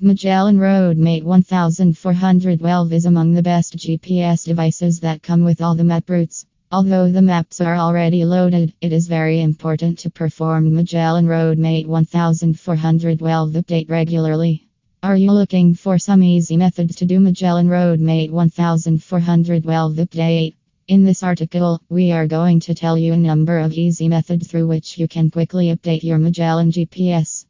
Magellan Roadmate 1412 is among the best GPS devices that come with all the map routes. Although the maps are already loaded, it is very important to perform Magellan Roadmate 1412 update regularly. Are you looking for some easy methods to do Magellan Roadmate 1412 update? In this article, we are going to tell you a number of easy methods through which you can quickly update your Magellan GPS.